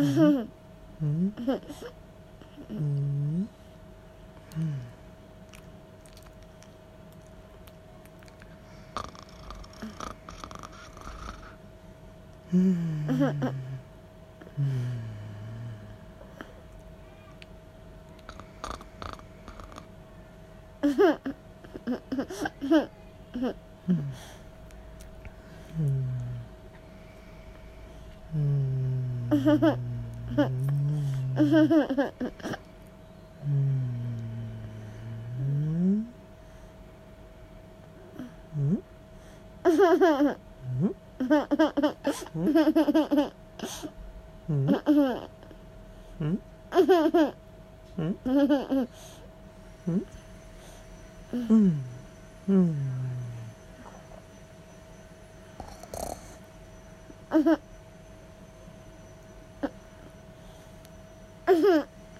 うん。うん、うん、Mm-hmm. Mm-hmm.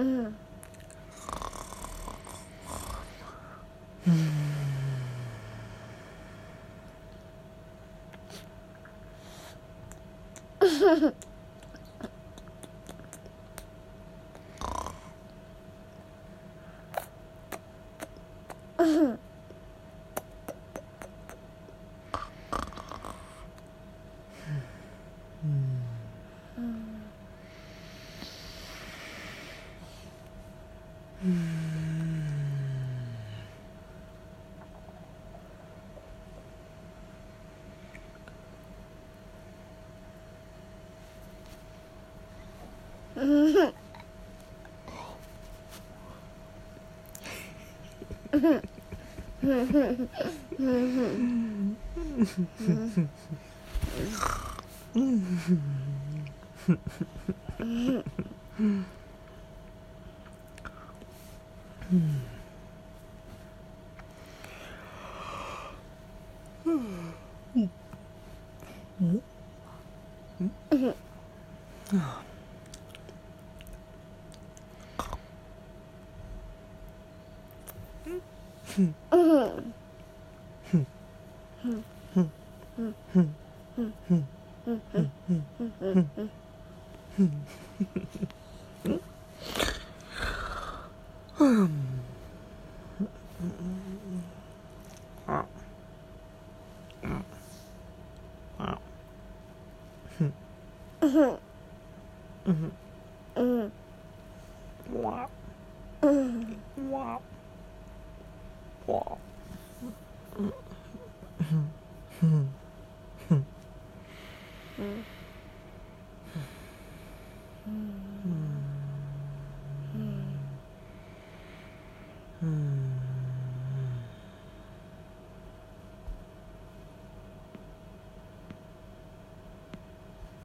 嗯。嗯。うん。Wow. Wow. 哇，嗯。